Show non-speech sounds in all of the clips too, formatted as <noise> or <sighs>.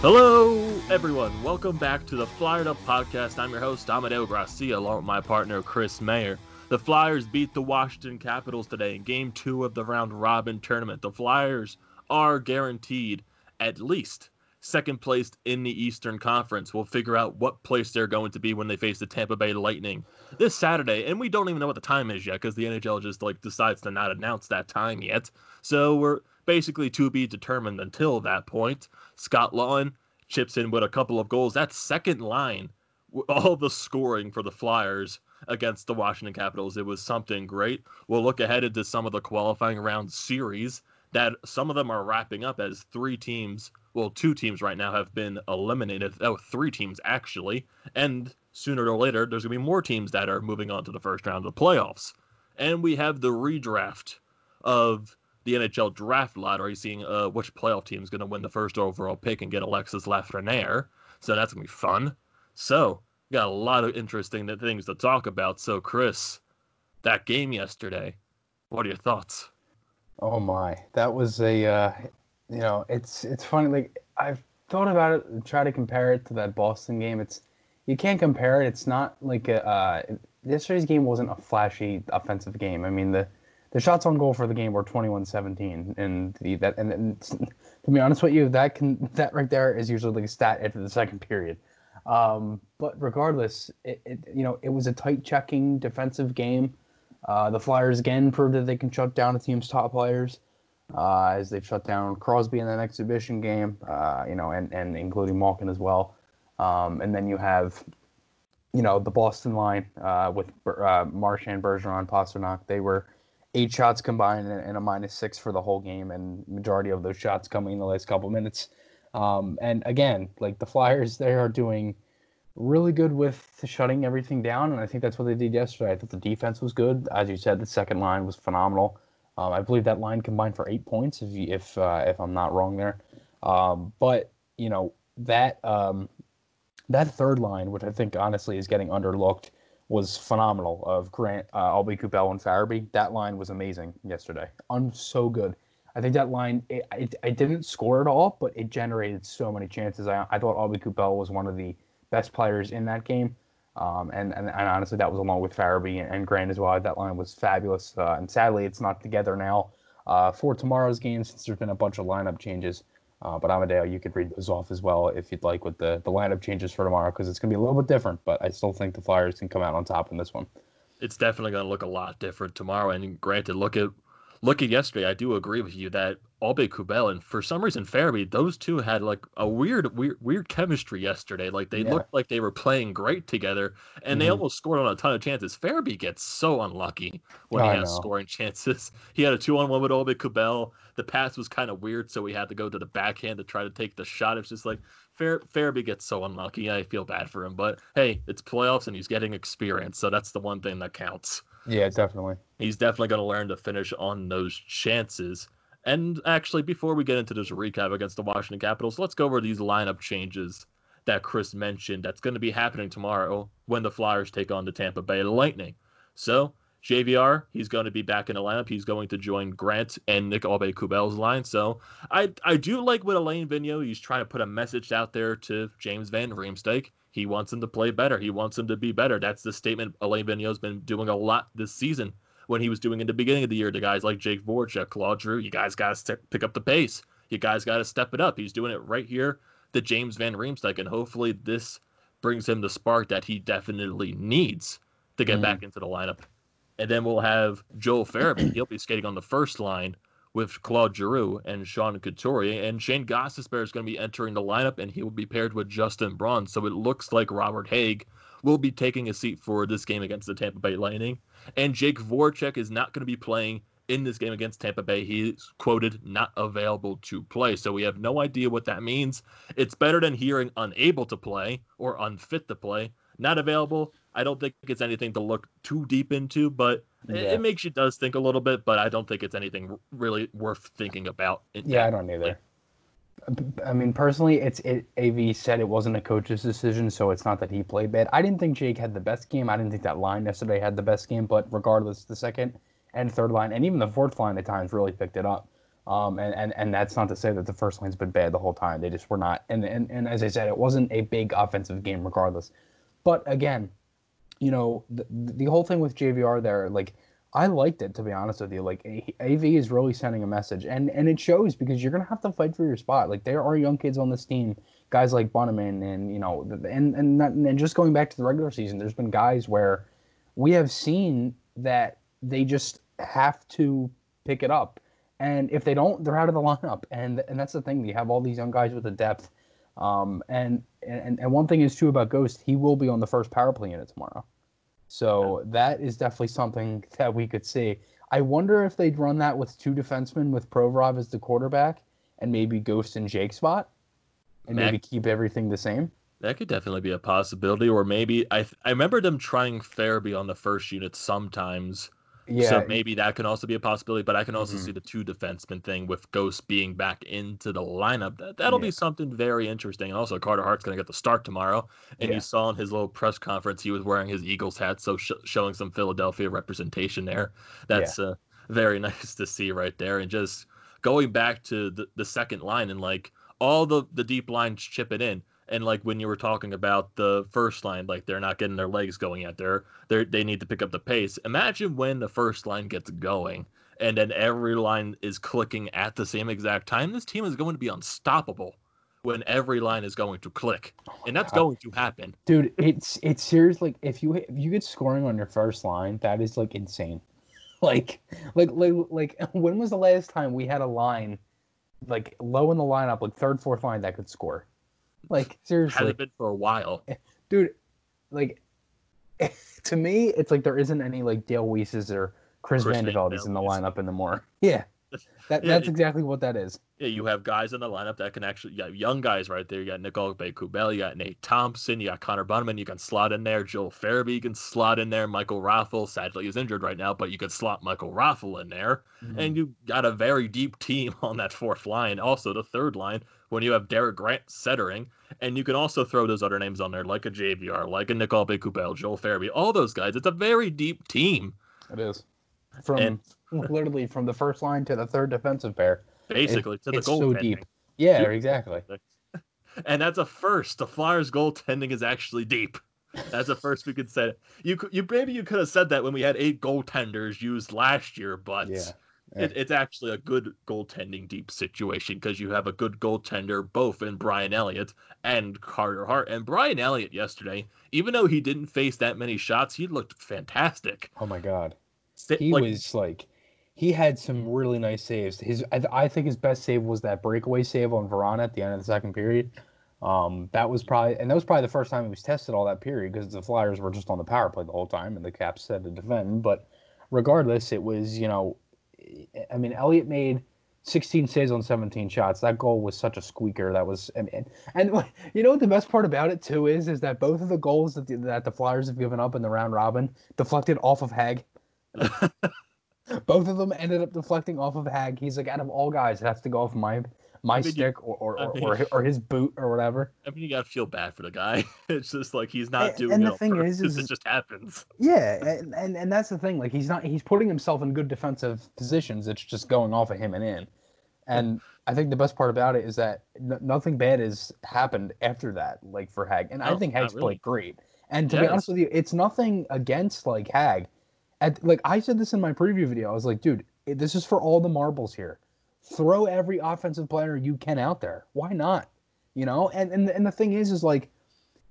Hello, everyone. Welcome back to the Flyered Up Podcast. I'm your host, Amadeo Gracia, along with my partner, Chris Mayer. The Flyers beat the Washington Capitals today in game two of the round robin tournament. The Flyers are guaranteed at least second place in the Eastern Conference. We'll figure out what place they're going to be when they face the Tampa Bay Lightning this Saturday. And we don't even know what the time is yet because the NHL just like decides to not announce that time yet. So we're basically to be determined until that point. Scott Laughton chips in with a couple of goals. That second line, all the scoring for the Flyers against the Washington Capitals, it was something great. We'll look ahead into some of the qualifying round series that some of them are wrapping up as three teams, well, two teams right now have been eliminated. Oh, three teams actually. And sooner or later, there's going to be more teams that are moving on to the first round of the playoffs. And we have the redraft of the NHL draft lottery, seeing uh, which playoff team is going to win the first overall pick and get Alexis Lafreniere. So that's going to be fun. So, got a lot of interesting things to talk about. So, Chris, that game yesterday, what are your thoughts? Oh my, that was a, uh, you know, it's it's funny. Like I've thought about it, try to compare it to that Boston game. It's you can't compare it. It's not like a, uh, yesterday's game wasn't a flashy offensive game. I mean the the shots on goal for the game were 21-17 and the that and, and <laughs> to be honest with you that can that right there is usually like a stat after the second period. Um, but regardless it, it, you know it was a tight checking defensive game. Uh, the flyers again proved that they can shut down a team's top players uh, as they've shut down crosby in that exhibition game uh, you know and, and including malkin as well. Um, and then you have you know the boston line uh, with uh, marchand bergeron pastrnak they were eight shots combined and, a minus six for the whole game, and majority of those shots coming in the last couple minutes. Um, and again, like the Flyers, they are doing really good with shutting everything down, and I think that's what they did yesterday. I thought the defense was good, as you said. The second line was phenomenal. Um, I believe that line combined for eight points, if you, if uh, if I'm not wrong there. Um, but you know that um, that third line, which I think honestly is getting underlooked, was phenomenal of Grant, uh, Aube-Kubel, and Farabee. That line was amazing yesterday. I'm so good. I think that line, it, it, it, didn't score at all, but it generated so many chances. I, I thought Aube-Kubel was one of the best players in that game. Um, and, and, and, honestly, that was along with Farabee and, and Grant as well. That line was fabulous. Uh, and sadly, it's not together now uh, for tomorrow's game since there's been a bunch of lineup changes. Uh, but Amadeo, you could read those off as well if you'd like with the, the lineup changes for tomorrow because it's going to be a little bit different. But I still think the Flyers can come out on top in this one. It's definitely going to look a lot different tomorrow. And granted, look at look at yesterday. I do agree with you that Aube-Kubel and for some reason Farabee, those two had like a weird, weird, weird chemistry yesterday. Like they yeah. looked like they were playing great together, and mm-hmm. they almost scored on a ton of chances. Farabee gets so unlucky when he has scoring <laughs> chances. He had a two-on-one with Aube-Kubel. The pass was kind of weird, so he had to go to the backhand to try to take the shot. It's just like Fair Farabee gets so unlucky. I feel bad for him, but hey, it's playoffs and he's getting experience, so that's the one thing that counts. Yeah, definitely. He's definitely going to learn to finish on those chances. And actually, before we get into this recap against the Washington Capitals, let's go over these lineup changes that Chris mentioned that's going to be happening tomorrow when the Flyers take on the Tampa Bay Lightning. So, JVR, he's going to be back in the lineup. He's going to join Grant and Nick Aube-Kubel's line. So I I do like what Alain Vigneault. He's trying to put a message out there to James Van Riemsdyk. He wants him to play better. He wants him to be better. That's the statement Alain Vigneault's been doing a lot this season when he was doing in the beginning of the year to guys like Jake Voracek, Claude Giroux. You guys got to pick up the pace. You guys got to step it up. He's doing it right here to James Van Riemsdyk, and hopefully this brings him the spark that he definitely needs to get mm. back into the lineup. And then we'll have Joel Farabee. He'll be skating on the first line with Claude Giroux and Sean Couturier. And Shane Gostisbehere is going to be entering the lineup, and he will be paired with Justin Braun. So it looks like Robert Hägg will be taking a seat for this game against the Tampa Bay Lightning. And Jake Voracek is not going to be playing in this game against Tampa Bay. He's quoted not available to play. So we have no idea what that means. It's better than hearing unable to play or unfit to play. Not available. I don't think it's anything to look too deep into, but yeah. it, it, makes you does think a little bit. But I don't think it's anything really worth thinking about. Yeah, I don't either. I mean, personally, it's it. Av said it wasn't a coach's decision, so it's not that he played bad. I didn't think Jake had the best game. I didn't think that line yesterday had the best game. But regardless, the second and third line, and even the fourth line at times, really picked it up. Um, and, and, and that's not to say that the first line's been bad the whole time. They just were not. And, and, and as I said, it wasn't a big offensive game regardless. But again, you know, the, the whole thing with JVR there, like, I liked it to be honest with you. Like AV is really sending a message, and and it shows because you're gonna have to fight for your spot. Like there are young kids on this team, guys like Bunnaman, and you know, and and not, and just going back to the regular season, there's been guys where we have seen that they just have to pick it up, and if they don't, they're out of the lineup. And and that's the thing. You have all these young guys with the depth, um, and and and one thing is true about Ghost, he will be on the first power play unit tomorrow. So that is definitely something <laughs> that we could see. I wonder if they'd run that with two defensemen with Provorov as the quarterback and maybe Ghost and Jake spot and Mac- maybe keep everything the same. That could definitely be a possibility, or maybe I I remember them trying Farabee on the first unit sometimes. Yeah. So maybe that can also be a possibility, but I can also Mhm. see the two defenseman thing with Ghost being back into the lineup. That that'll Yeah. be something very interesting. And also Carter Hart's going to get the start tomorrow. And Yeah. you saw in his little press conference he was wearing his Eagles hat, so sh- showing some Philadelphia representation there. That's uh, <laughs> very nice to see right there. And just going back to the, the second line and like all the the deep lines chipping in. And like when you were talking about the first line, like they're not getting their legs going yet. They're they they need to pick up the pace. Imagine when the first line gets going and then every line is clicking at the same exact time. This team is going to be unstoppable when every line is going to click, oh and that's God. going to happen. Dude, it's it's seriously like if you if you get scoring on your first line, that is like insane. <laughs> Like like like like <laughs> when was the last time we had a line like low in the lineup, like third, fourth line that could score? Like seriously. Hasn't been for a while. <laughs> dude, like <laughs> to me, it's like there isn't any like Dale Weises or Chris, Chris Vandeveldes in the lineup anymore. <laughs> Yeah, that Yeah, that's exactly what that is. Yeah, you have guys in the lineup that can actually, you got young guys right there. You got Nicolas Aube-Kubel, you got Nate Thompson, you got Connor Bunnaman, you can slot in there. Joel Farabee you can slot in there. Michael Raffl, sadly, is injured right now, but you could slot Michael Raffl in there. Mm-hmm. And you got a very deep team on that fourth line. Also, the third line, when you have Derek Grant centering, and you can also throw those other names on there, like a JVR, like a Nicole Kubel, Joel Farabee, all those guys. It's a very deep team. it is from And- literally from the first line to the third defensive pair. Basically, to the it's goal. so deep. Yeah, Yeah. exactly. <laughs> and that's a first. The Flyers' goaltending is actually deep. That's a first we could say. You you maybe you could have said that when we had eight goaltenders used last year, but Yeah. It, it's actually a good goaltending deep situation because you have a good goaltender both in Brian Elliott and Carter Hart. And Brian Elliott yesterday, even though he didn't face that many shots, he looked fantastic. Oh my god. He like, was like he had some really nice saves. His I, I think his best save was that breakaway save on Vrana at the end of the second period. Um, that was probably and that was probably the first time he was tested all that period because the Flyers were just on the power play the whole time and the Caps had to defend. But regardless, it was you know, I mean Elliott made 16 saves on 17 shots. That goal was such a squeaker. That was and and, and you know what the best part about it too is is that both of the goals that the, that the Flyers have given up in the round robin deflected off of Hägg. <laughs> Both of them ended up deflecting off of Hägg. He's like, out of all guys, it has to go off my my I mean, stick or or, I or, mean- or, or his boot or whatever. I mean, you gotta feel bad for the guy. <laughs> It's just like he's not And- doing and the thing is- <laughs> is- it just happens. Yeah, and, and and that's the thing. Like he's not he's putting himself in good defensive positions. It's just going off of him and in. And I think the best part about it is that n- nothing bad has happened after that, like for Hägg. And I think Hägg's really. played great. And to be honest with you, it's nothing against like Hägg. At, like I said this in my preview video, I was like, dude, this is for all the marbles here. Throw every offensive player you can out there. Why not? You know, and and and the thing is, is like,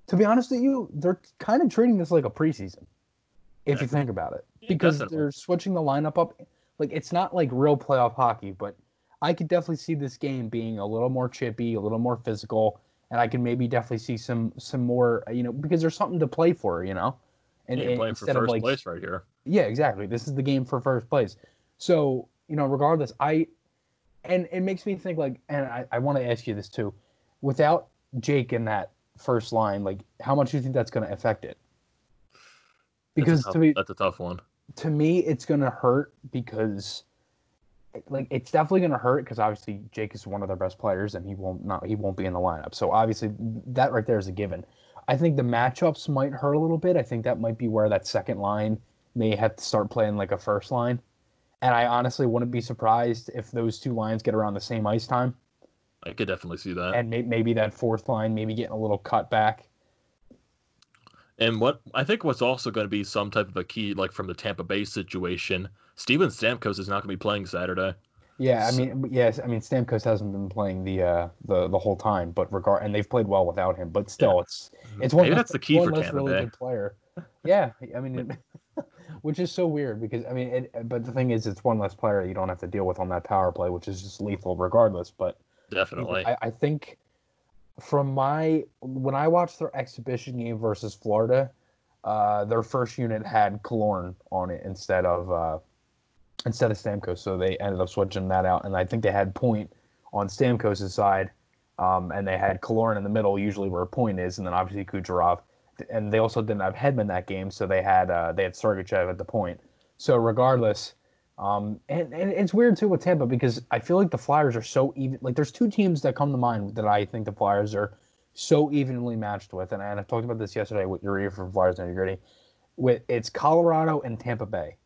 to be honest with you, they're kind of treating this like a preseason, if Yeah. you think about it, Yeah, because definitely. they're switching the lineup up. Like it's not like real playoff hockey, but I could definitely see this game being a little more chippy, a little more physical, and I can maybe definitely see some some more, you know, because there's something to play for, you know. And, Yeah, and for instead of first like place right here. yeah, exactly. This is the game for first place. So, you know, regardless, I and it makes me think like and I, I want to ask you this too. Without Jake in that first line, like how much do you think that's gonna affect it? Because a to me that's a tough one. to me it's gonna hurt because like it's definitely gonna hurt because obviously Jake is one of their best players and he won't not he won't be in the lineup. So obviously that right there is a given. I think the matchups might hurt a little bit. I think that might be where that second line may have to start playing like a first line. And I honestly wouldn't be surprised if those two lines get around the same ice time. I could definitely see that. And may- maybe that fourth line, maybe getting a little cut back. And what I think what's also going to be some type of a key, like from the Tampa Bay situation, Steven Stamkos is not going to be playing Saturday. Yeah, I mean, yes, I mean Stamkos hasn't been playing the uh, the the whole time, but regard and they've played well without him. But still, yeah. it's it's one maybe less, that's the key for Tampa really Bay. good player. Yeah, I mean, <laughs> which is so weird because I mean, it, but the thing is, it's one less player you don't have to deal with on that power play, which is just lethal regardless. But definitely, I, I think from my when I watched their exhibition game versus Florida, uh, their first unit had Killorn on it instead of uh, instead of Stamkos, so they ended up switching that out. And I think they had Point on Stamkos' side, um, and they had Killorn in the middle, usually where a Point is, and then obviously Kucherov. And they also didn't have Hedman that game, so they had uh, they had Sergachev at the point. So regardless, um, and, and it's weird too with Tampa because I feel like the Flyers are so even. Like there's two teams that come to mind that I think the Flyers are so evenly matched with, and, and I talked about this yesterday with your ear for Flyers nitty. With it's Colorado and Tampa Bay.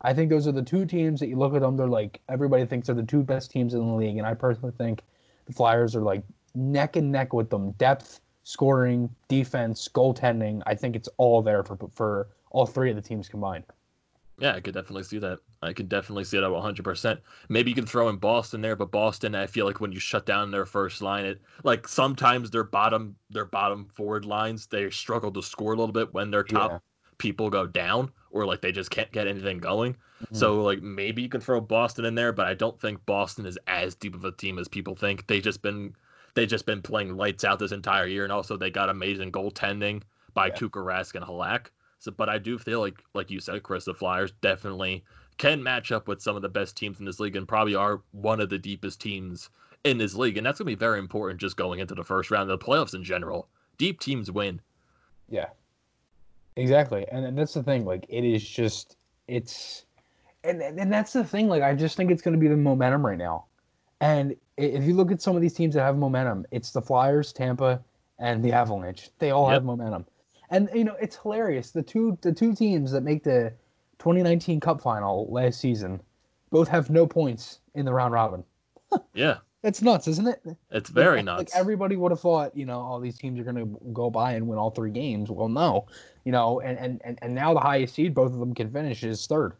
I think those are the two teams that you look at them. They're like everybody thinks they're the two best teams in the league, and I personally think the Flyers are like neck and neck with them. Depth, scoring, defense, goaltending. I think it's all there for for all three of the teams combined. Yeah, I could definitely see that. I can definitely see that 100%. Maybe you can throw in Boston there, but Boston, I feel like when you shut down their first line, it like sometimes their bottom their bottom forward lines they struggle to score a little bit when their top Yeah. people go down or like they just can't get anything going. Mm-hmm. So like maybe you can throw Boston in there, but I don't think Boston is as deep of a team as people think. They've just been they just been playing lights out this entire year, and also they got amazing goaltending by Yeah. And Halak. So, but I do feel like, like you said, Chris, the Flyers definitely can match up with some of the best teams in this league, and probably are one of the deepest teams in this league, and that's gonna be very important just going into the first round of the playoffs in general. Deep teams win. Yeah, exactly, and, and that's the thing. Like, it is just it's, and and that's the thing. Like, I just think it's going to be the momentum right now. And if you look at some of these teams that have momentum, it's the Flyers, Tampa, and the Avalanche. They all have momentum, and you know it's hilarious. The two the two teams that make the 2019 Cup final last season both have no points in the round robin. <laughs> Yeah, It's nuts, isn't it? it's very like, nuts. Like everybody would have thought, you know, all these teams are going to go by and win all three games. Well, no, you know, and, and, and, and now the highest seed both of them can finish is third,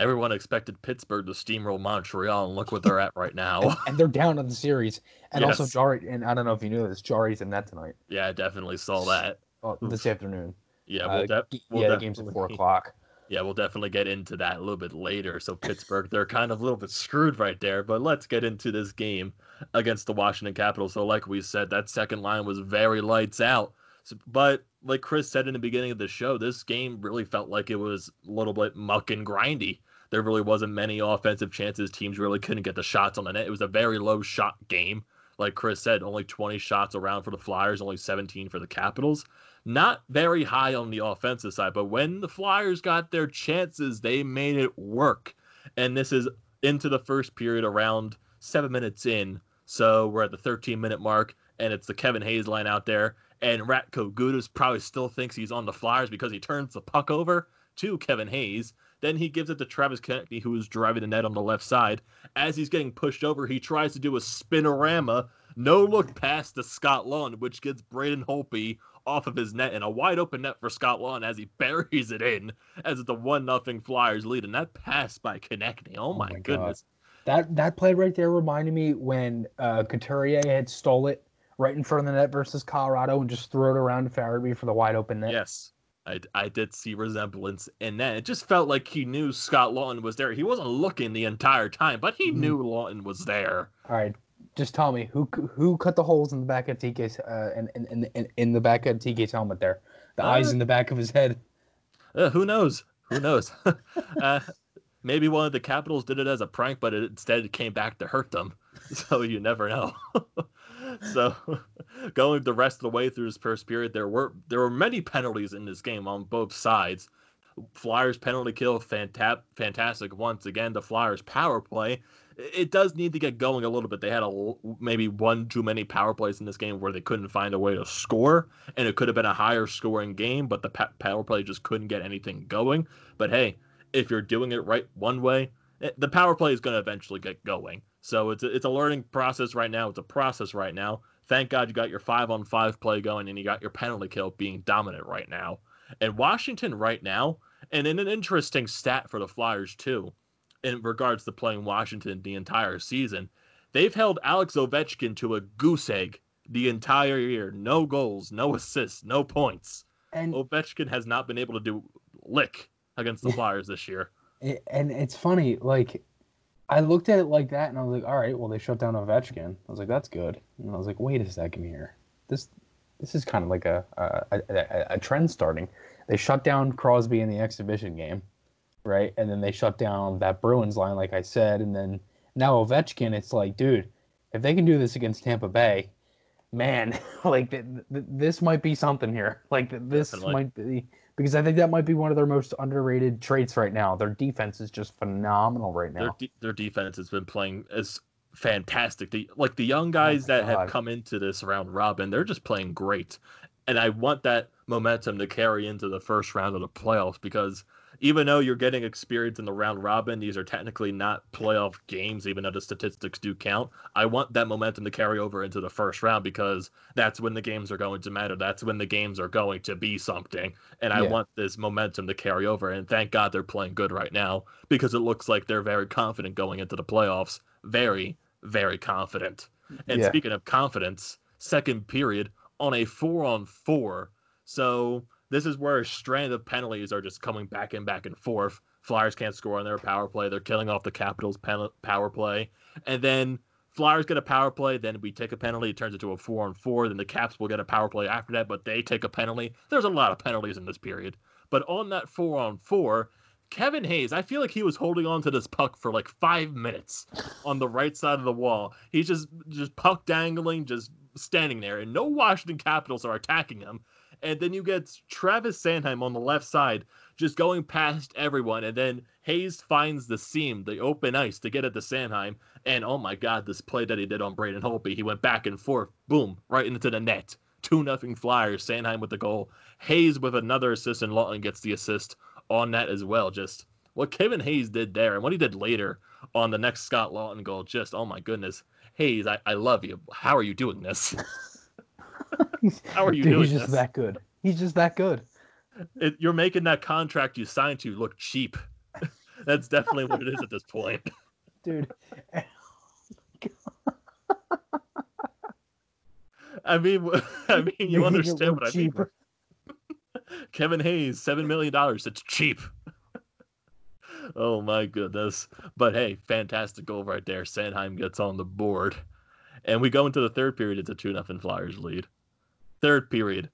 Everyone expected Pittsburgh to steamroll Montreal, and look what they're at right now. and they're down in the series. And also, Yes. Jarry, and I don't know if you knew this, Jarry's in that tonight, yeah, I definitely saw that. oh, this afternoon. Yeah, Uh, we'll, de- g- we'll yeah, the game's at four o'clock. Yeah, we'll definitely get into that a little bit later. So Pittsburgh, they're kind of a little bit screwed right there. But let's get into this game against the Washington Capitals. So, like we said, that second line was very lights out. So, but like Chris said in the beginning of the show, this game really felt like it was a little bit muck and grindy. There really wasn't many offensive chances. Teams really couldn't get the shots on the net. It was a very low shot game. Like Chris said, only 20 shots around for the Flyers, only 17 for the Capitals not very high on the offensive side, but when the Flyers got their chances, they made it work. And this is into the first period around seven minutes in. So we're at the 13 minute mark, and it's the Kevin Hayes line out there. And Radko Gudas probably still thinks he's on the Flyers because he turns the puck over to Kevin Hayes. Then he gives it to Travis Konecny, who is driving the net on the left side. As he's getting pushed over, he tries to do a spinorama, no look pass to Scott Laughton, which gets Braden Holtby off of his net and a wide open net for Scott Laughton as he <laughs> buries it in as it's a one nothing Flyers lead. And that pass by Konecny, oh, my, my God. goodness. That that play right there reminded me when uh, Couturier had stole it right in front of the net versus Colorado and just threw it around to Farabee for the wide open net. Yes. I, I did see resemblance in that. It just felt like he knew Scott Laughton was there. He wasn't looking the entire time, but he Mhm. knew Laughton was there. All right, just tell me who who cut the holes in the back of TK's uh, in, in, in, in the back of TK's helmet there, the eyes Uh, in the back of his head. Uh, who knows? Who knows? <laughs> uh, maybe one of the Capitals did it as a prank, but it instead came back to hurt them. <laughs> So you never know. <laughs> <laughs> so <laughs> going the rest of the way through this first period, there were there were many penalties in this game on both sides. Flyers penalty kill, fanta- fantastic once again. The Flyers power play, it does need to get going a little bit. They had a maybe one too many power plays in this game where they couldn't find a way to score, and it could have been a higher scoring game, but the power play just couldn't get anything going. But hey, if you're doing it right one way eh, the power play is going to eventually get going. So it's a, it's a learning process right now. It's a process right now. Thank God you got your five on five play going and you got your penalty kill being dominant right now. And Washington right now, and in an interesting stat for the Flyers too, in regards to playing Washington the entire season, they've held Alex Ovechkin to a goose egg the entire year. No goals, no assists, no points. And Ovechkin has not been able to do lick against the Flyers this year. And it's funny, like I looked at it like that, and I was like, all right, well they shut down Ovechkin. I was like, that's good. And I was like, wait a second here, this this is kind of like a a, a, a trend starting. They shut down Crosby in the exhibition game, right? And then they shut down that Bruins line, like I said, and then now Ovechkin. It's like, dude, if they can do this against Tampa Bay, man, <laughs> like th- th- this might be something here. Like th- this Definitely. might be because I think that might be one of their most underrated traits right now. Their defense is just phenomenal right now. Their, de- their defense has been playing as fantastic. The, like the young oh guys oh that God. have come into this round robin, they're just playing great. And I want that momentum to carry into the first round of the playoffs because even though you're getting experience in the round robin, these are technically not playoff games, even though the statistics do count. I want that momentum to carry over into the first round because that's when the games are going to matter. That's when the games are going to be something. And I yeah. want this momentum to carry over. And thank God they're playing good right now because it looks like they're very confident going into the playoffs. Very, very confident. And yeah. speaking of confidence, second period on a four on four. So this is where a strand of penalties are just coming back and back and forth. Flyers can't score on their power play. They're killing off the Capitals' pen- power play. And then Flyers get a power play. Then we take a penalty. It turns into a four on four. Then the Caps will get a power play after that, but they take a penalty. There's a lot of penalties in this period. But on that four on four, Kevin Hayes, I feel like he was holding on to this puck for like five minutes on the right side of the wall. He's just just puck dangling, just standing there, and no Washington Capitals are attacking him and then you get Travis Sanheim on the left side just going past everyone, and then Hayes finds the seam, the open ice to get at the Sanheim, and oh my God, this play that he did on Braden Holtby, he went back and forth, boom, right into the net. Two nothing Flyers. Sanheim with the goal. Hayes with another assist, and Laughton gets the assist on that as well. Just what Kevin Hayes did there, and what he did later on the next Scott Laughton goal. Just oh my goodness, Hayes, I, I love you. How are you doing this? <laughs> <laughs> How are you Dude, doing? He's just this? that good. He's just that good. It, you're making that contract you signed to look cheap. <laughs> That's definitely what it is at this point. <laughs> Dude. I mean, I mean, you understand what I mean. Kevin Hayes, seven million dollars. It's cheap. oh my goodness! But hey, fantastic goal right there. Sanheim gets on the board, and we go into the third period. It's a two nothing Flyers lead. Third period,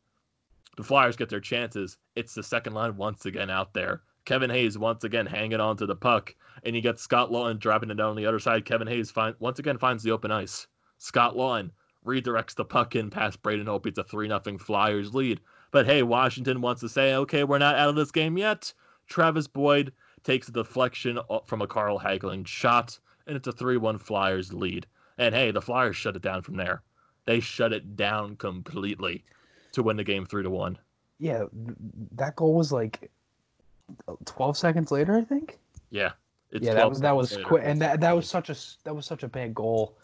the Flyers get their chances. It's the second line once again out there. Kevin Hayes once again hanging on to the puck, and you get Scott Laughton driving it down on the other side. Kevin Hayes find, once again finds the open ice. Scott Laughton redirects the puck in past Braden Holtby. It's a 3 0 Flyers lead. But hey, Washington wants to say, okay, we're not out of this game yet. Travis Boyd takes a deflection from a Carl Hagelin shot, and it's a 3 1 Flyers lead. And hey, the Flyers shut it down from there. They shut it down completely to win the game three to one. Yeah, that goal was like twelve seconds later, I think. Yeah, yeah, that was that was quick, and that that was such a that was such a bad goal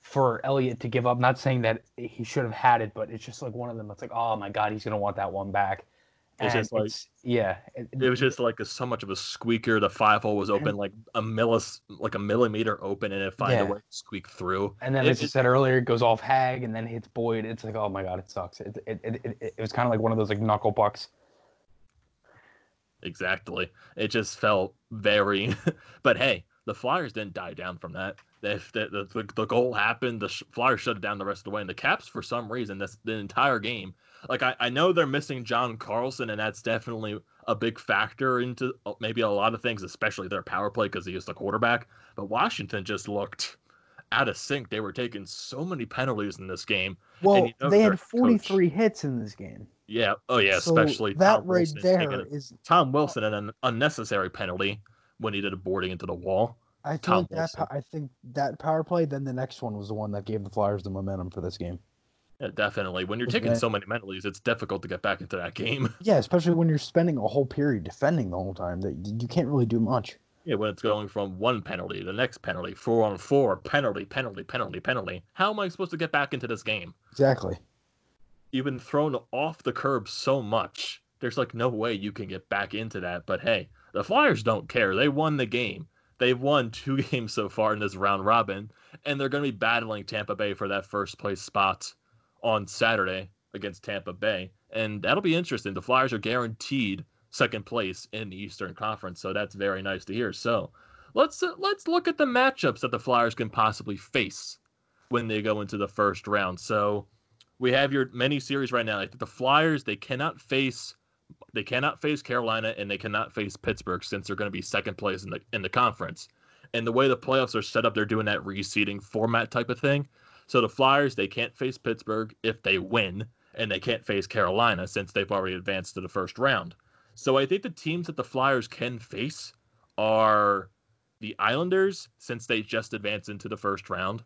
for Elliott to give up. Not saying that he should have had it, but it's just like one of them. It's like, oh my god, he's gonna want that one back. It's just like it's, yeah, it, it, was just like a, so much of a squeaker. The five hole was open like a millis, like a millimeter open, and it finds yeah. a way to squeak through. And then, it, as you said earlier, it goes off Hägg and then hits Boyd. It's like, oh my god, it sucks. It it, it, it, was kind of like one of those like knuckle bucks. Exactly. It just felt very. <laughs> but hey, the Flyers didn't die down from that. If the, the, the, goal happened, the Flyers shut it down the rest of the way. And the Caps, for some reason, this the entire game like I, I know they're missing John Carlson, and that's definitely a big factor into uh, maybe a lot of things, especially their power play because he is the quarterback. But Washington just looked out of sync. They were taking so many penalties in this game. Well, you know they had 43 coach, hits in this game. Yeah. Oh, yeah. So especially that Tom right Wilson there is Tom Wilson and an unnecessary penalty when he did a boarding into the wall. I think that I think that power play. Then the next one was the one that gave the Flyers the momentum for this game. Yeah, definitely. When you're taking so many penalties, it's difficult to get back into that game. <laughs> Yeah, especially when you're spending a whole period defending the whole time. That you can't really do much. Yeah, when it's going from one penalty to the next penalty, four on four, penalty, penalty, penalty, penalty. How am I supposed to get back into this game? Exactly. You've been thrown off the curb so much. There's like no way you can get back into that. But hey, the Flyers don't care. They won the game. They've won two <laughs> games so far in this round robin, and they're going to be battling Tampa Bay for that first place spot on Saturday against Tampa Bay. And that'll be interesting. The Flyers are guaranteed second place in the Eastern Conference, so that's very nice to hear. So, let's uh, let's look at the matchups that the Flyers can possibly face when they go into the first round. So, we have your many series right now. I think the Flyers they cannot face they cannot face Carolina and they cannot face Pittsburgh since they're going to be second place in the in the conference. And the way the playoffs are set up, they're doing that reseeding format type of thing. So the Flyers they can't face Pittsburgh if they win, and they can't face Carolina since they've already advanced to the first round. So I think the teams that the Flyers can face are the Islanders, since they just advanced into the first round,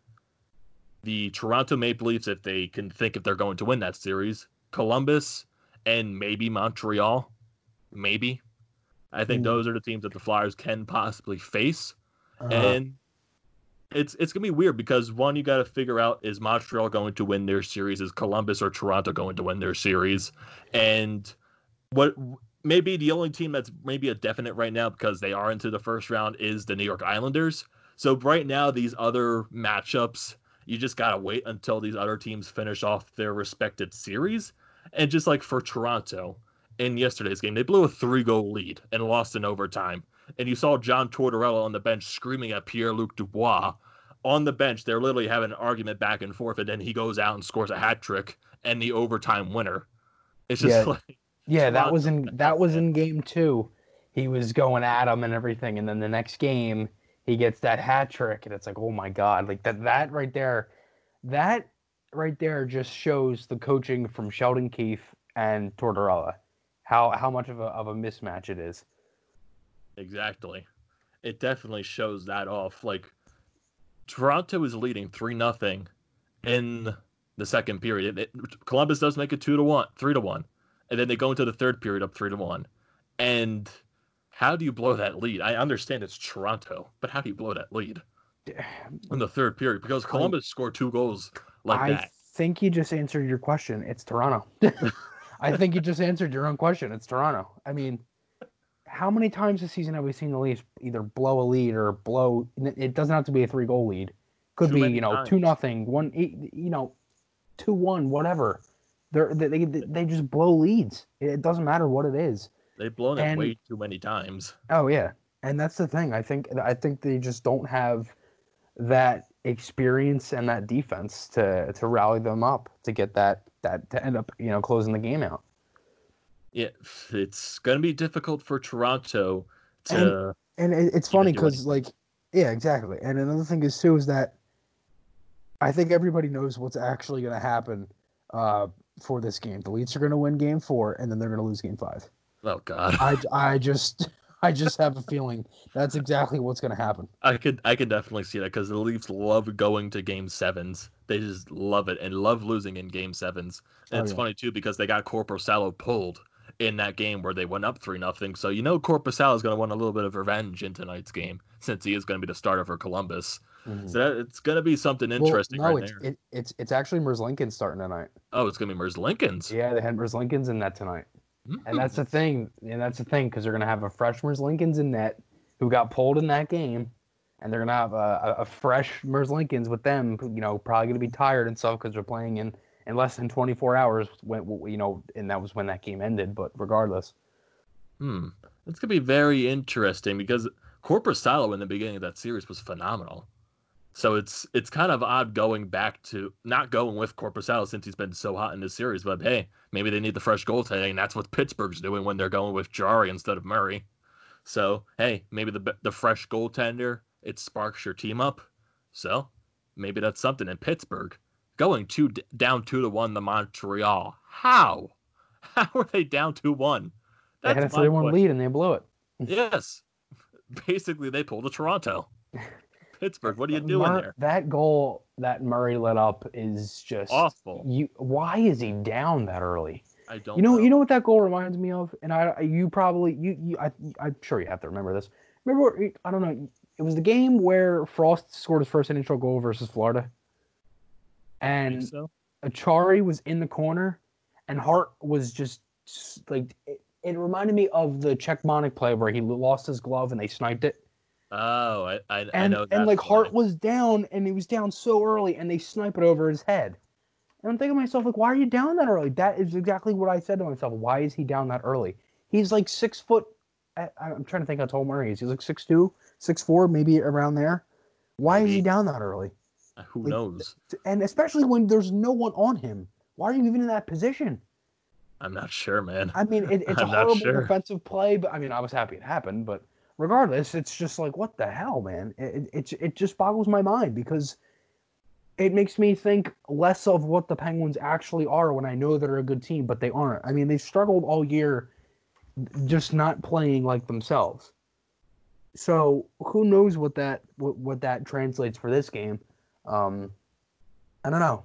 the Toronto Maple Leafs, if they can think if they're going to win that series, Columbus, and maybe Montreal. Maybe. I think mm. those are the teams that the Flyers can possibly face. Uh-huh. And it's it's gonna be weird because one you got to figure out is Montreal going to win their series, is Columbus or Toronto going to win their series, and what maybe the only team that's maybe a definite right now because they are into the first round is the New York Islanders. So right now, these other matchups, you just gotta wait until these other teams finish off their respected series. And just like for Toronto in yesterday's game, they blew a three-goal lead and lost in overtime. And you saw John Tortorella on the bench screaming at Pierre-Luc Dubois on the bench. They're literally having an argument back and forth, and then he goes out and scores a hat trick and the overtime winner. It's just yeah. like <laughs> yeah, that was in that was in game two. He was going at him and everything, and then the next game he gets that hat trick, and it's like, oh my god, like that that right there, that right there just shows the coaching from Sheldon Keefe and Tortorella, how how much of a of a mismatch it is. Exactly, it definitely shows that off. Like Toronto is leading three nothing in the second period. It, it, Columbus does make it two to one, three to one and then they go into the third period up three to one. And how do you blow that lead? I understand it's Toronto, but how do you blow that lead in the third period? Because Columbus scored two goals like I that. I think you just answered your question. It's Toronto. <laughs> I think you just answered your own question. It's Toronto. I mean, how many times this season have we seen the Leafs either blow a lead or blow? It doesn't have to be a three goal lead. Could Too be you know times. two nothing, one eight, you know, two one, whatever. They're, they they they just blow leads. It doesn't matter what it is. They've blown it way too many times. Oh yeah, and that's the thing. I think I think they just don't have that experience and that defense to to rally them up to get that that to end up you know closing the game out. Yeah, it's gonna be difficult for Toronto to. And, and it's funny because like, yeah, exactly. And another thing is too is that I think everybody knows what's actually gonna happen uh, for this game. The Leafs are going to win Game Four, and then they're going to lose Game Five. Oh God! I, I just I just have a feeling that's exactly what's going to happen. I could I could definitely see that because the Leafs love going to Game Sevens. They just love it and love losing in Game Sevens. And oh, it's yeah. funny too because they got Korpisalo pulled in that game where they went up three nothing. So you know Korpisalo is going to want a little bit of revenge in tonight's game since he is going to be the starter for Columbus. Mm-hmm. So that, it's going to be something interesting well, no, right it's, there. It, it's it's actually Merzlikins starting tonight. Oh, it's going to be Merzlikins. Yeah, they had Merzlikins in that tonight. And that's the thing. And that's the thing because they're going to have a fresh Lincoln's in net who got pulled in that game, and they're going to have a, a, a fresh Merzlikins with them. You know, probably going to be tired and stuff because they're playing in in less than 24 hours. When you know, and that was when that game ended. But regardless, hmm, it's going to be very interesting because. Korpisalo in the beginning of that series was phenomenal. So it's it's kind of odd going back to not going with Korpisalo since he's been so hot in this series. But hey, maybe they need the fresh goaltending, and that's what Pittsburgh's doing when they're going with Jarry instead of Murray. So hey, maybe the the fresh goaltender it sparks your team up. So maybe that's something in Pittsburgh. Going two down two to one the Montreal. How? <laughs> How are they down two one? They had a three one lead and they blew it. yes, <laughs> basically they pulled a Toronto. <laughs> Pittsburgh. What are you doing Mur- there? That goal that Murray let up is just awful. You, why is he down that early? I don't. You know, know, you know what that goal reminds me of, and I, you probably, you, you, I, I'm sure you have to remember this. remember I don't know. It was the game where Frost scored his first NHL goal versus Florida, and so? Achari was in the corner, and Hart was just like it, it reminded me of the Cechmanek play where he lost his glove and they sniped it. Oh, I, I, I and know and like Hart was down and he was down so early and they snipe it over his head. And I'm thinking to myself, like, why are you down that early? That is exactly what I said to myself. Why is he down that early? He's like six foot. I- I'm trying to think how tall Murray is. He's like six two, six four, maybe around there. Why is he down that early? Uh, who like, knows? And especially when there's no one on him. Why are you even in that position? I'm not sure, man. I mean, it, it's <laughs> a I'm not horrible sure. defensive play, but I mean, I was happy it happened. But regardless, it's just like, what the hell, man? It, it, it, just boggles my mind because it makes me think less of what the Penguins actually are when I know they're a good team, but they aren't. I mean, they've struggled all year just not playing like themselves. So who knows what that what, what that translates for this game? Um, I don't know.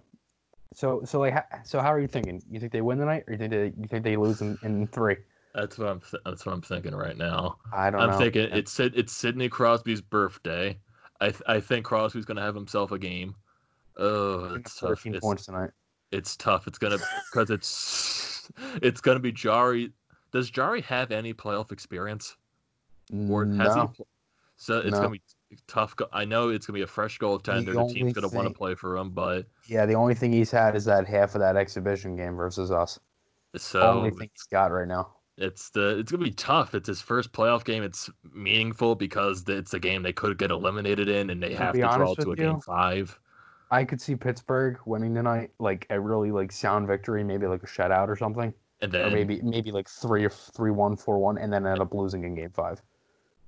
So so like so how are you thinking? You think they win tonight, or you think they you think they lose in, in three? That's what I'm. Th- that's what I'm thinking right now. I don't know. I'm know. thinking it's Sid- it's Sidney Crosby's birthday. I th- I think Crosby's gonna have himself a game. Oh, it's tough. It's, points tonight. it's tough. It's gonna because it's it's gonna be Jarry. Does Jarry have any playoff experience? Or has he? No. pl- So it's No. gonna be tough. Go- I know it's gonna be a fresh goaltender. The, only team's gonna want to play for him, but Yeah, the only thing he's had is that half of that exhibition game versus us. so only thing he's got right now. It's the it's gonna be tough. It's his first playoff game. It's meaningful because it's a game they could get eliminated in, and they To have to draw to a with game five. I could see Pittsburgh winning tonight, like a really like sound victory, maybe like a shutout or something, And or maybe maybe like three or three one four one, and then end up losing in game five.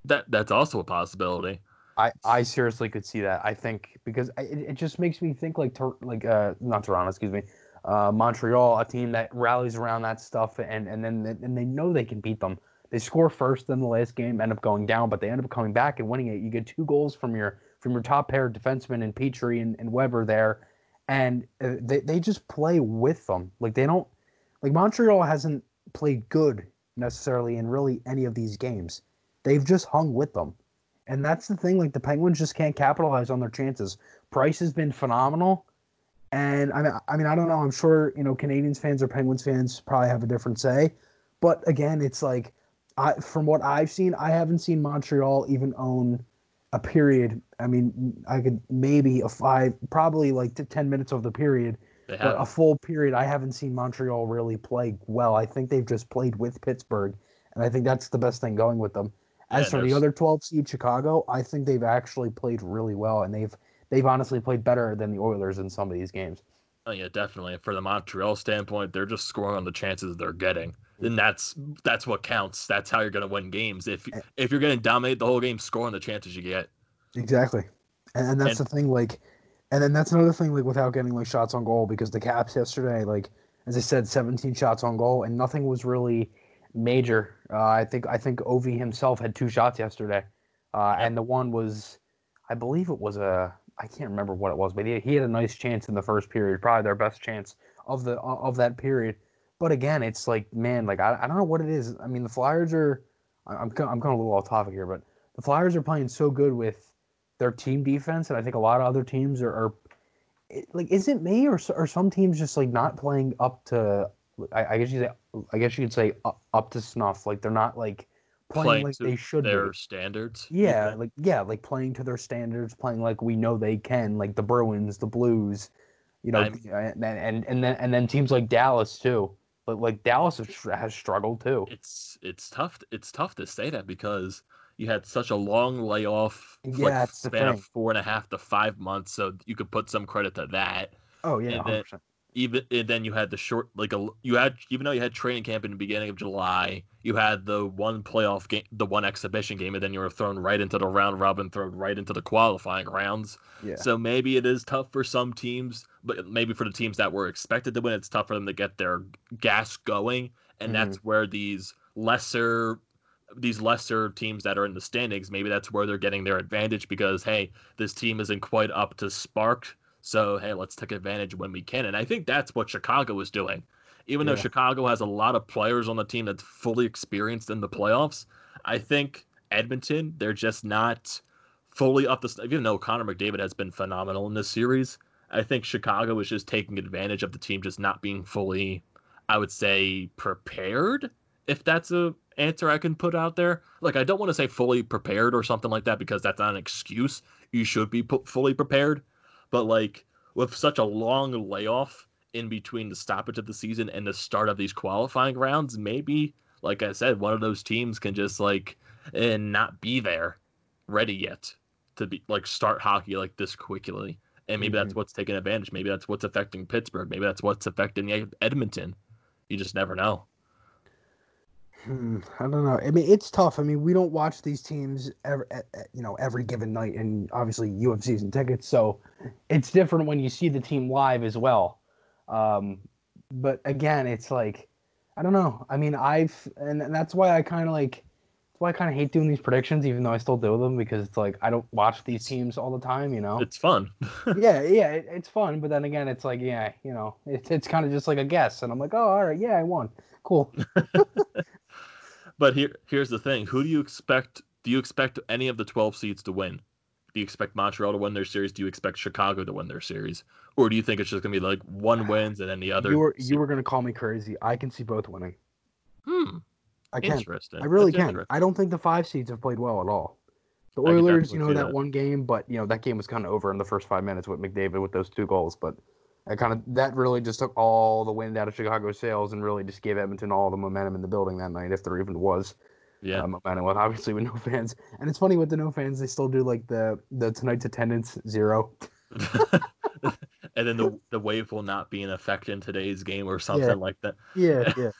that that's also a possibility. I, I seriously could see that. I think because I, it, it just makes me think like like uh not Toronto, excuse me, uh Montreal, a team that rallies around that stuff and and then and they know they can beat them. They score first in the last game, end up going down, but they end up coming back and winning it. You get two goals from your from your top pair of defensemen and Petry and, and Weber there, and uh, they they just play with them. Like they don't like Montreal hasn't played good necessarily in really any of these games. They've just hung with them. And that's the thing. Like the Penguins just can't capitalize on their chances. Price has been phenomenal, and I mean, I mean, I don't know. I'm sure you know Canadiens fans or Penguins fans probably have a different say, but again, it's like, I from what I've seen, I haven't seen Montreal even own a period. I mean, I could maybe a five, probably like to ten minutes of the period, but a full period. I haven't seen Montreal really play well. I think they've just played with Pittsburgh, and I think that's the best thing going with them. As Yeah, for the other 12 seed Chicago, I think they've actually played really well, and they've they've honestly played better than the Oilers in some of these games. oh, yeah, definitely. For the Montreal standpoint, they're just scoring on the chances they're getting. And that's that's what counts. That's how you're gonna win games. If if you're gonna dominate the whole game, score on the chances you get. Exactly, and, and that's And- the thing. Like, and then that's another thing. Like, without getting like shots on goal, because the Caps yesterday, like as I said, 17 shots on goal, and nothing was really major. Uh, I think I think Ovi himself had two shots yesterday, uh, and the one was, I believe it was a I can't remember what it was, but he, he had a nice chance in the first period, probably their best chance of the of that period. But again, it's like man, like I, I don't know what it is. I mean, the Flyers are. I'm I'm going a little off topic here, but the Flyers are playing so good with their team defense, and I think a lot of other teams are, are it, like, is it me or or some teams just like not playing up to? I, I guess you say, I guess you could say up, up to snuff. Like they're not like playing, Playing like to they should Their be. standards. Yeah, like yeah, like playing to their standards, playing like we know they can, like the Bruins, the Blues, you know, I'm- uh, and and and then and then teams like Dallas too. But like Dallas has, struggled too. it's it's tough it's tough to say that because you had such a long layoff Yeah, like span of four and a half to five months so you could put some credit to that Oh yeah, and hundred then- percent. Even and then you had the short like a you had even though you had training camp in the beginning of july you had the one playoff game the one exhibition game and then you were thrown right into the round robin thrown right into the qualifying rounds Yeah. so maybe it is tough for some teams, but maybe for the teams that were expected to win, it's tough for them to get their gas going, and Mhm. that's where these lesser these lesser teams that are in the standings, maybe that's where they're getting their advantage because hey, this team isn't quite up to spark. So hey, let's take advantage when we can. And I think that's what Chicago is doing. Even though Chicago has a lot of players on the team that's fully experienced in the playoffs, I think Edmonton, they're just not fully up the. Even though Connor McDavid has been phenomenal in this series, I think Chicago is just taking advantage of the team just not being fully, I would say, prepared. If that's a answer I can put out there, like I don't want to say fully prepared or something like that because that's not an excuse. You should be fully prepared, but like with such a long layoff in between the stoppage of the season and the start of these qualifying rounds, maybe like I said, one of those teams can just like and not be there ready yet to be like start hockey like this quickly. And maybe mm-hmm. that's what's taking advantage. Maybe that's what's affecting Pittsburgh. Maybe that's what's affecting Edmonton. You just never know. Hmm, I don't know. I mean, it's tough. I mean, we don't watch these teams every, you know, every given night, and obviously you have season tickets, so it's different when you see the team live as well. Um, but again, it's like I don't know. I mean, I've and that's why I kind of like that's why I kind of hate doing these predictions, even though I still do them because it's like I don't watch these teams all the time. You know, it's fun. <laughs> yeah, yeah, it, it's fun. But then again, it's like yeah, you know, it's it's kind of just like a guess, and I'm like, oh, all right, yeah, I won, cool. <laughs> but here here's the thing: who do you expect? Do you expect any of the 12 seeds to win? Do you expect Montreal to win their series? Do you expect Chicago to win their series? Or do you think it's just gonna be like one wins and then the other? You were you were gonna call me crazy. I can see both winning. Hmm. I can. Interesting. I really That's can. I don't think the five seeds have played well at all. The Oilers, you know, that, that, one game, but you know that game was kind of over in the first five minutes with McDavid with those two goals. But I kind of that really just took all the wind out of Chicago's sails and really just gave Edmonton all the momentum in the building that night, if there even was. Yeah, uh, momentum. Well, obviously with no fans, and it's funny with the no fans, they still do like the the tonight's attendance zero. <laughs> and then the the wave will not be in effect in today's game or something yeah. like that. Yeah, <laughs> yeah.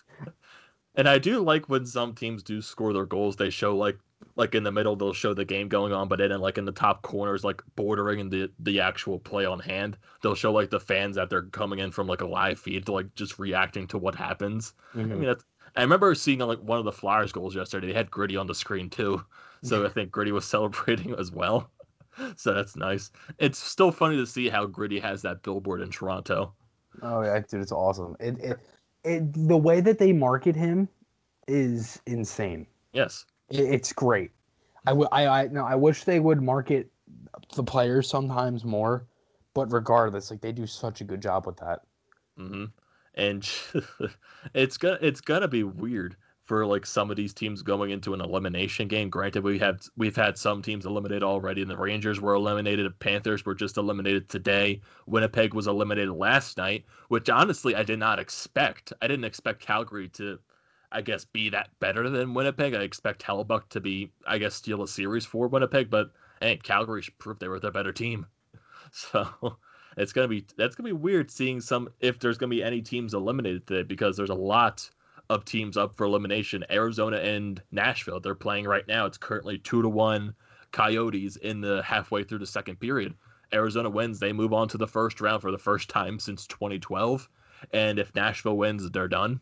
And I do like when some teams do score their goals, they show like like in the middle they'll show the game going on, but then in, like in the top corners, like bordering in the the actual play on hand, they'll show like the fans that they're coming in from like a live feed to like just reacting to what happens. Mm-hmm. I mean that's I remember seeing like one of the Flyers goals yesterday. They had Gritty on the screen too, so I think Gritty was <laughs> celebrating as well. So that's nice. It's still funny to see how Gritty has that billboard in Toronto. Oh yeah, dude, it's awesome. It, it it, the way that they market him is insane. Yes, it's great. I, w- I, I no, I wish they would market the players sometimes more, but regardless, like they do such a good job with that. Mm-hmm. And <laughs> it's gonna it's gonna be weird for like some of these teams going into an elimination game. Granted, we have we've had some teams eliminated already, and the Rangers were eliminated. The Panthers were just eliminated today. Winnipeg was eliminated last night, which honestly I did not expect. I didn't expect Calgary to, I guess, be that better than Winnipeg. I expect Hellebuyck to be, I guess, steal a series for Winnipeg, but hey, Calgary proved they were the better team. <laughs> So it's gonna be that's gonna be weird seeing some if there's gonna be any teams eliminated today because there's a lot of teams up for elimination. Arizona and Nashville, they're playing right now. It's currently two to one Coyotes in the halfway through the second period. Arizona wins, they move on to the first round for the first time since 2012. And if Nashville wins, they're done.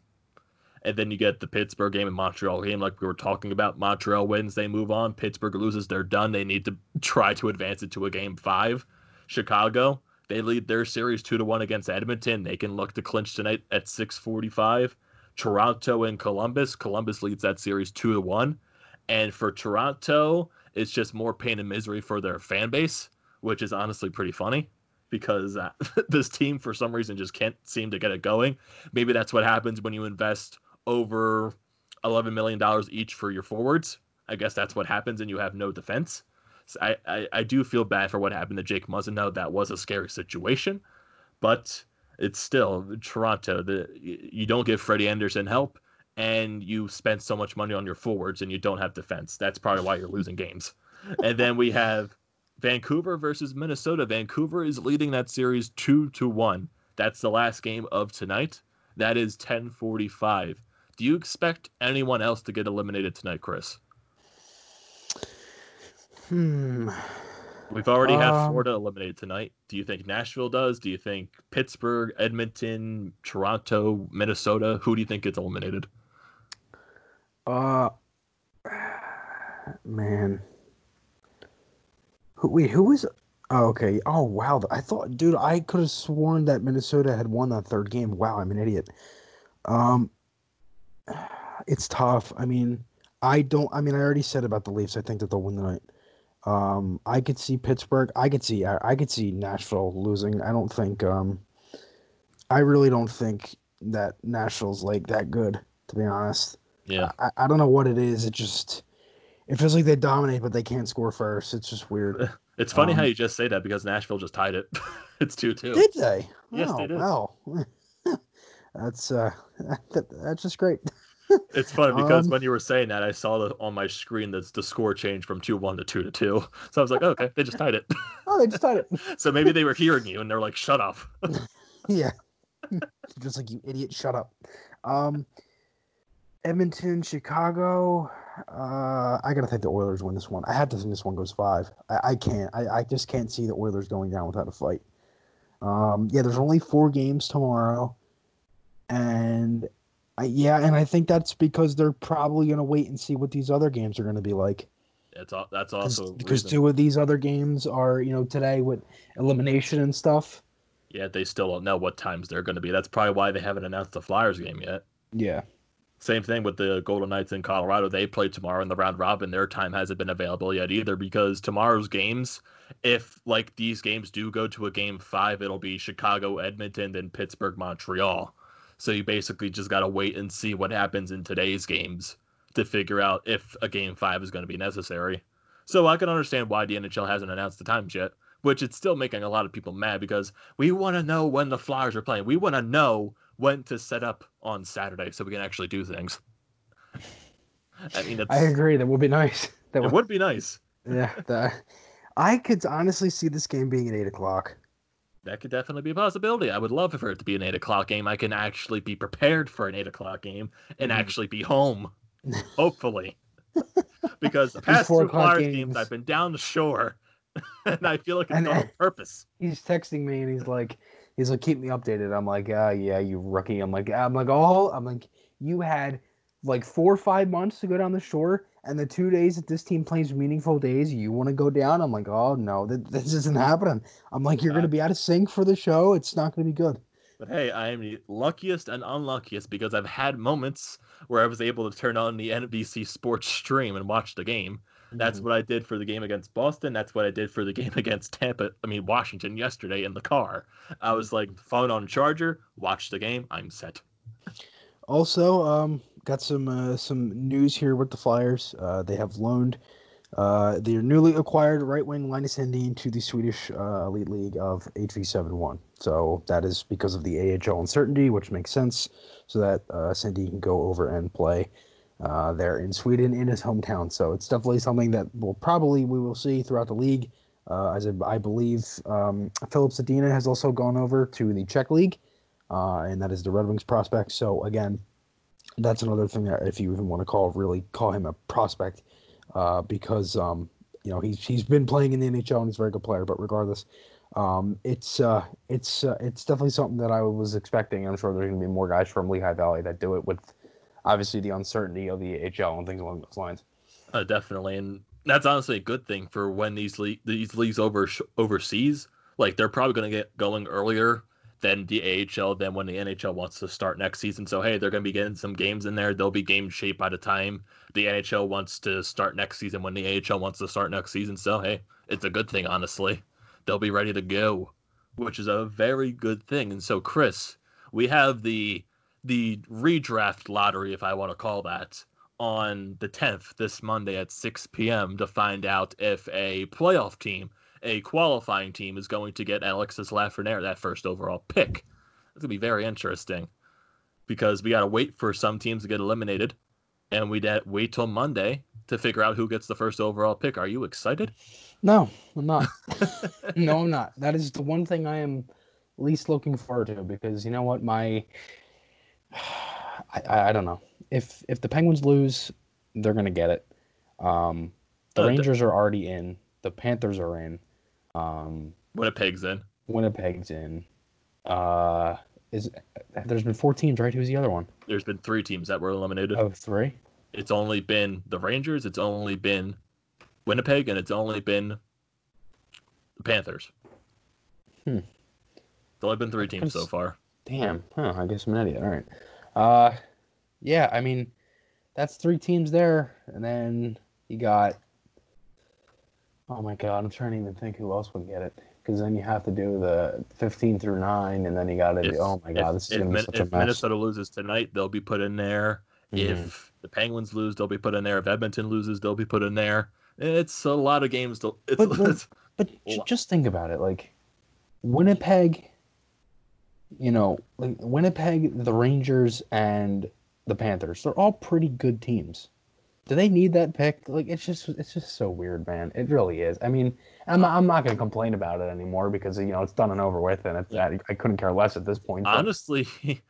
And then you get the Pittsburgh game and Montreal game, like we were talking about. Montreal wins, they move on. Pittsburgh loses, they're done. They need to <laughs> try to advance it to a game five. Chicago, they lead their series two to one against Edmonton. They can look to clinch tonight at 645. Toronto and Columbus. Columbus leads that series two to one. And for Toronto, it's just more pain and misery for their fan base, which is honestly pretty funny because uh, <laughs> this team, for some reason, just can't seem to get it going. Maybe that's what happens when you invest over $11 million each for your forwards. I guess that's what happens, and you have no defense. So I, I, I do feel bad for what happened to Jake Muzzin. Now that was a scary situation, but it's still Toronto. The you don't give Freddie Andersen help, and you spend so much money on your forwards, and you don't have defense. That's probably why you're losing games. And then we have Vancouver versus Minnesota. Vancouver is leading that series two to one. That's the last game of tonight. That is 10:45. Do you expect anyone else to get eliminated tonight, Chris? Hmm. We've already had um, Florida eliminated tonight. Do you think Nashville does? Do you think Pittsburgh, Edmonton, Toronto, Minnesota? Who do you think gets eliminated? Uh, man. Who, wait, who was? Oh, okay. Oh, wow. I thought, dude, I could have sworn that Minnesota had won that third game. Wow, I'm an idiot. Um, it's tough. I mean, I don't. I mean, I already said about the Leafs. I think that they'll win tonight. Um, I could see Pittsburgh. I could see. I, I could see Nashville losing. I don't think. Um, I really don't think that Nashville's like that good. To be honest. Yeah. I, I don't know what it is. It just. It feels like they dominate, but they can't score first. It's just weird. <laughs> It's funny how Um, you just say that because Nashville just tied it. <laughs> it's 2 2. Did they? Yes, oh, they did. Wow. <laughs> that's uh, <laughs> that, that's just great. <laughs> It's funny because Um, when you were saying that, I saw the, on my screen that the score changed from 2 1 to 2 to 2. <laughs> So I was like, okay, they just tied it. Oh, they just tied it. so maybe they were hearing you and they're like, shut up. Yeah. Just like you idiot, shut up. Um Edmonton, Chicago. Uh I gotta think the Oilers win this one. I have to think this one goes five. I, I can't. I, I just can't see the Oilers going down without a fight. Um yeah, there's only four games tomorrow. And I, yeah, and I think that's because they're probably gonna wait and see what these other games are gonna be like. That's all, That's also because two of these other games are, you know, today with elimination and stuff. Yeah, they still don't know what times they're going to be. That's probably why they haven't announced the Flyers game yet. Yeah. Same thing with the Golden Knights in Colorado. They play tomorrow in the round robin. Their time hasn't been available yet either because tomorrow's games, if like these games do go to a game five, it'll be Chicago, Edmonton, then Pittsburgh, Montreal. So you basically just got to wait and see what happens in today's games to figure out if a game five is going to be necessary. So I can understand why the NHL hasn't announced the times yet, which it's still making a lot of people mad because we want to know when the Flyers are playing. We want to know when to set up on Saturday so we can actually do things. I mean, I agree. That would be nice. <laughs> That it would, would be nice. yeah. That, I could honestly see this game being at eight o'clock. That could definitely be a possibility. I would love for it to be an eight o'clock game. I can actually be prepared for an eight o'clock game and Mhm. actually be home, <laughs> hopefully. because the past four two Flyers games, games. I've been down the shore, <laughs> and I feel like it's And- on purpose. He's texting me and he's like, he's like, keep me updated. I'm like, ah, yeah, you rookie. I'm like, I'm like, oh, I'm like, you had like four or five months to go down the shore, and the two days that this team plays meaningful days, you want to go down. I'm like, oh no, th- this isn't happening. I'm like, you're gonna be out of sync for the show. It's not gonna be good. But hey, I am the luckiest and unluckiest because I've had moments where I was able to turn on the NBC Sports stream and watch the game. That's Mhm. what I did for the game against Boston. That's what I did for the <laughs> game against Tampa. I mean Washington yesterday in the car. I was like phone on charger, watch the game. I'm set. Also, um, got some uh, some news here with the Flyers. Uh, they have loaned uh, their newly acquired right wing Linus Sandin to the Swedish uh, Elite League of HV71. So that is because of the AHL uncertainty, which makes sense. So that uh, Sandin can go over and play uh, there in Sweden in his hometown. So it's definitely something that will probably we will see throughout the league. Uh, as I, I believe um, Filip Zadina has also gone over to the Czech League, and that is the Red Wings prospect. So again, that's another thing that if you even want to call really call him a prospect, uh, because um, you know he's he's been playing in the NHL and he's a very good player. But regardless, um, it's uh, it's uh, it's definitely something that I was expecting. I'm sure there's going to be more guys from Lehigh Valley that do it with obviously the uncertainty of the AHL and things along those lines. Uh, definitely, and that's honestly a good thing for when these le- these leagues over overseas. Like they're probably going to get going earlier than the AHL, then when the NHL wants to start next season. So hey, they're going to be getting some games in there. They'll be game shape by the time the NHL wants to start next season. When the AHL wants to start next season, so hey, it's a good thing. Honestly, they'll be ready to go, which is a very good thing. And so, Chris, we have the the redraft lottery, if I want to call that, on the 10th, this Monday at 6 p.m. to find out if a playoff team, a qualifying team, is going to get Alexis Lafreniere, that first overall pick. It's going to be very interesting because we got to wait for some teams to get eliminated, and we would wait till Monday to figure out who gets the first overall pick. Are you excited? No, I'm not. <laughs> no, I'm not. That is the one thing I am least looking forward to because you know what, my <sighs> I, I, I don't know if if the Penguins lose, they're gonna get it. Um, the Uh, Rangers are already in. The Panthers are in. Um, Winnipeg's in. Winnipeg's in. Uh, is there's been four teams, right? Who's the other one? There's been three teams that were eliminated. Oh, three. It's only been the Rangers, it's only been Winnipeg, and it's only been the Panthers. Hmm. It's only been three teams so far. Damn. Huh, I guess I'm an idiot. All right. Uh, yeah. I mean, that's three teams there, and then you got. Oh my God, I'm trying to even think who else would get it because then you have to do the 15 through nine, and then you got to do. Oh my God, if, this is gonna be such a mess. if. Minnesota loses tonight, they'll be put in there. Mhm. If the Penguins lose, they'll be put in there. If Edmonton loses, they'll be put in there. It's a lot of games. To, it's, But- but- it's- <laughs> But j- just think about it. Like Winnipeg, you know, like Winnipeg, the Rangers, and the Panthers. They're all pretty good teams. Do they need that pick? Like it's just it's just so weird, man. It really is. I mean, I'm not, I'm not going to complain about it anymore because you know it's done and over with, and it's, I, I couldn't care less at this point. but- honestly, <laughs>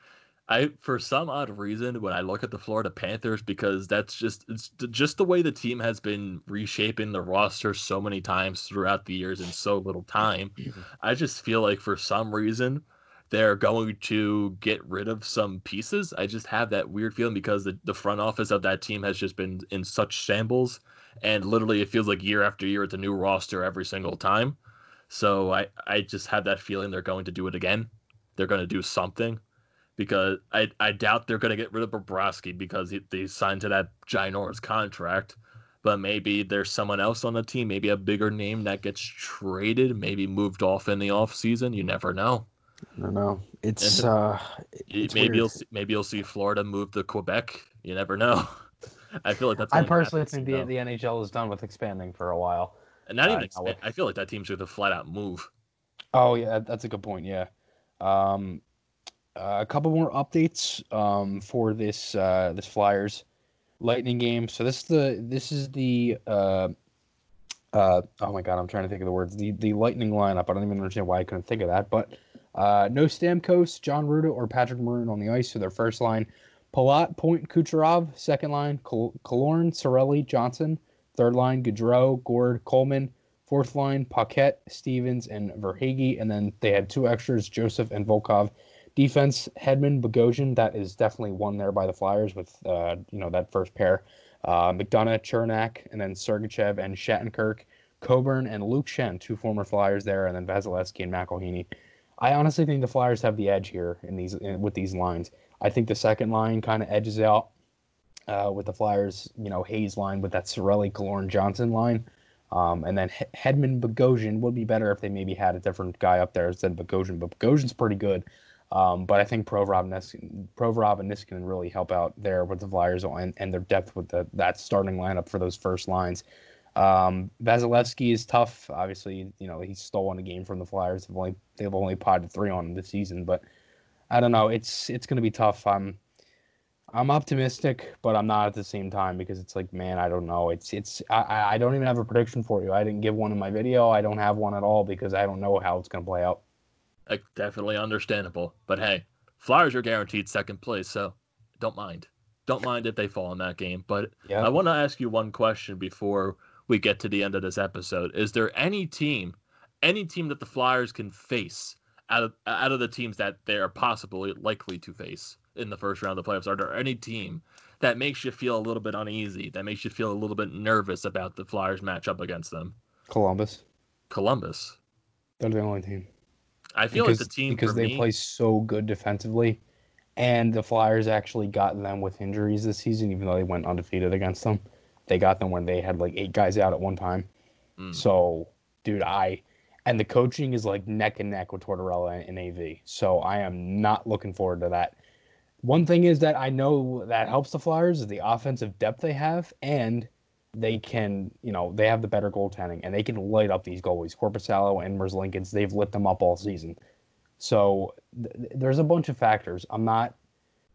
I for some odd reason when I look at the Florida Panthers because that's just it's just the way the team has been reshaping the roster so many times throughout the years in so little time. <clears throat> I just feel like for some reason they're going to get rid of some pieces. I just have that weird feeling because the, the front office of that team has just been in such shambles and literally it feels like year after year it's a new roster every single time. So I, I just have that feeling they're going to do it again. They're going to do something because I, I doubt they're going to get rid of Bobrovsky because he, they signed to that ginormous contract. But maybe there's someone else on the team, maybe a bigger name that gets traded, maybe moved off in the off season. You never know. I don't know. It's And- uh, It's maybe weird. you'll see, maybe you'll see Florida move to Quebec. You never know. <laughs> I feel like that's. I personally happens, think the the NHL is done with expanding for a while. and not uh, even. expand- I feel like that team's going to flat out move. Oh yeah, that's a good point. Yeah, um, uh, a couple more updates um, for this uh, this Flyers Lightning game. So this is the this is the uh, uh, oh my god, I'm trying to think of the words. The the Lightning lineup. I don't even understand why I couldn't think of that. But uh, no Stamkos, Jan Rutta, or Patrick Maroon on the ice for their first line. Palat, Point, Kucherov, second line. Kal- Killorn, Cirelli, Johnson, third line. Goodrow, Gourde, Coleman. Fourth line, Paquette, Stephens, and Verhaeghe. And then they had two extras, Joseph and Volkov. Defense, Hedman, Bogosian. That is definitely one there by the Flyers with, uh, you know, that first pair. Uh, McDonagh, Cernak, and then Sergachev and Shattenkirk. Coburn and Luke Schenn, two former Flyers there, and then Vasilevskiy and McElhinney. I honestly think the Flyers have the edge here in these in, with these lines. I think the second line kind of edges out uh, with the Flyers, you know, Hayes line with that Cirelli, Killorn, Johnson line. Um, and then He- Hedman Bogosian would be better if they maybe had a different guy up there instead of Bogosian. But Bogosian's pretty good. Um, but I think Provorov, Provorov and Niskanen really help out there with the Flyers and, and their depth with the, that starting lineup for those first lines. Um, Vasilevskiy is tough. Obviously, you know he's stolen a game from the Flyers. They've only they've only potted three on him this season, but I don't know. It's it's going to be tough. I'm I'm optimistic, but I'm not at the same time because it's like, man, I don't know. It's it's I- I I don't even have a prediction for you. I didn't give one in my video. I don't have one at all because I don't know how it's going to play out. Like, definitely understandable. But hey, Flyers are guaranteed second place, so don't mind. Don't mind if they fall in that game. But Yeah. I want to ask you one question before we get to the end of this episode. Is there any team, any team that the Flyers can face out of out of the teams that they are possibly likely to face in the first round of the playoffs? Are there any team that makes you feel a little bit uneasy, that makes you feel a little bit nervous about the Flyers matchup against them? Columbus. Columbus. They're the only team. I feel because, like the team because they me, play so good defensively, and the Flyers actually got them with injuries this season, even though they went undefeated against them. They got them when they had like eight guys out at one time. Mm. So, dude, I and the coaching is like neck and neck with Tortorella and AV. So I am not looking forward to that. One thing is that I know that helps the Flyers is the offensive depth they have, and they can, you know, they have the better goaltending, and they can light up these goalies. Korpisalo and Merzlikins, they've lit them up all season. So th- there's a bunch of factors. I'm not,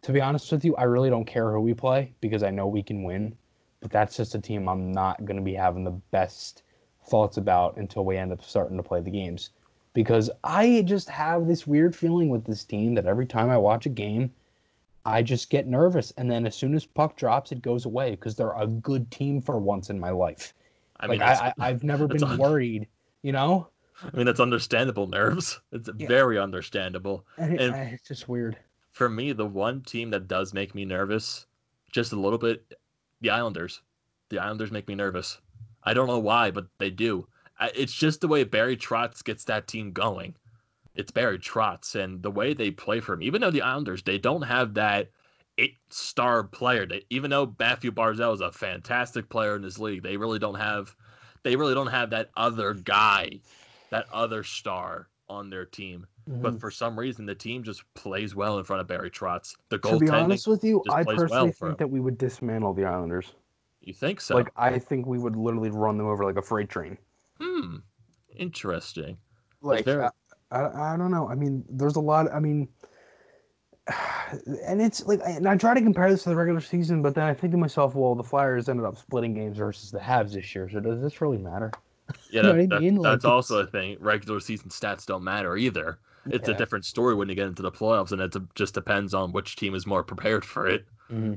to be honest with you, I really don't care who we play because I know we can win. But that's just a team I'm not going to be having the best thoughts about until we end up starting to play the games. Because I just have this weird feeling with this team that every time I watch a game, I just get nervous. And then as soon as puck drops, it goes away because they're a good team for once in my life. I like mean, that's- I, I, I've never <laughs> been un- worried, you know? I mean, that's understandable nerves. It's Yeah. very understandable. And- it's just weird. For me, the one team that does make me nervous, just a little bit, the Islanders. The Islanders make me nervous. I don't know why, but they do. It's just the way Barry Trotz gets that team going. It's Barry Trotz and the way they play for him. Even though the Islanders, they don't have that eight star player. They, even though Mathew Barzal is a fantastic player in this league, they really don't have they really don't have that other guy, that other star on their team. Mm-hmm. But for some reason, the team just plays well in front of Barry Trotz. The goal. To be honest with you, I personally well think that we would dismantle the Islanders. You think so? Like I think we would literally run them over like a freight train. Hmm. Interesting. Like there... I, I don't know. I mean, there's a lot. I mean, <sighs> and it's like, and I try to compare this to the regular season, but then I think to myself, well, the Flyers ended up splitting games versus the Habs this year, so does this really matter? <laughs> Yeah, that, that, that's also a thing. Regular season stats don't matter either. It's yeah. a different story when you get into the playoffs, and it just depends on which team is more prepared for it. Mm-hmm.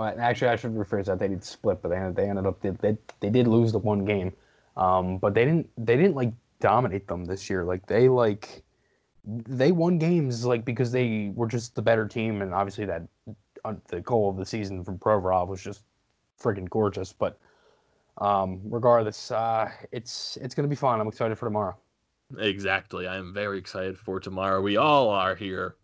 Actually, I should rephrase that. They did split, but they ended, they ended up they, they, they did lose the one game, um, but they didn't they didn't like dominate them this year. Like they like they won games like because they were just the better team, and obviously that uh, the goal of the season from Provorov was just freaking gorgeous. But um, regardless, uh, it's it's gonna be fun. I'm excited for tomorrow. Exactly, I am very excited for tomorrow. We all are here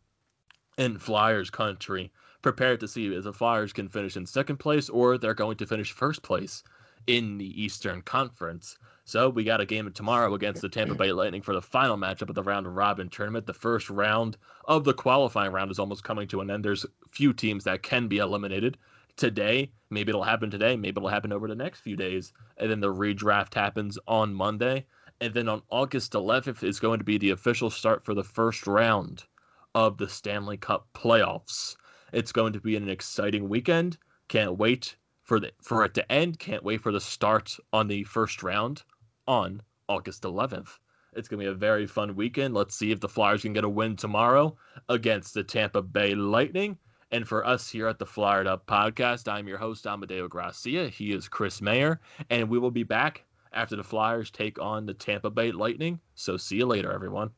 in Flyers country, prepared to see if the Flyers can finish in second place or they're going to finish first place in the Eastern Conference. So we got a game tomorrow against the Tampa Bay Lightning for the final matchup of the round robin tournament. The first round of the qualifying round is almost coming to an end. There's few teams that can be eliminated today. Maybe it'll happen today. Maybe it'll happen over the next few days. And then the redraft happens on Monday. And then on August 11th is going to be the official start for the first round of the Stanley Cup playoffs. It's going to be an exciting weekend. Can't wait for the for it to end. Can't wait for the start on the first round on August 11th. It's going to be a very fun weekend. Let's see if the Flyers can get a win tomorrow against the Tampa Bay Lightning. And for us here at the Flyered Up podcast, I'm your host, Amadeo Gracia. He is Chris Mayer, and we will be back after the Flyers take on the Tampa Bay Lightning. So see you later, everyone.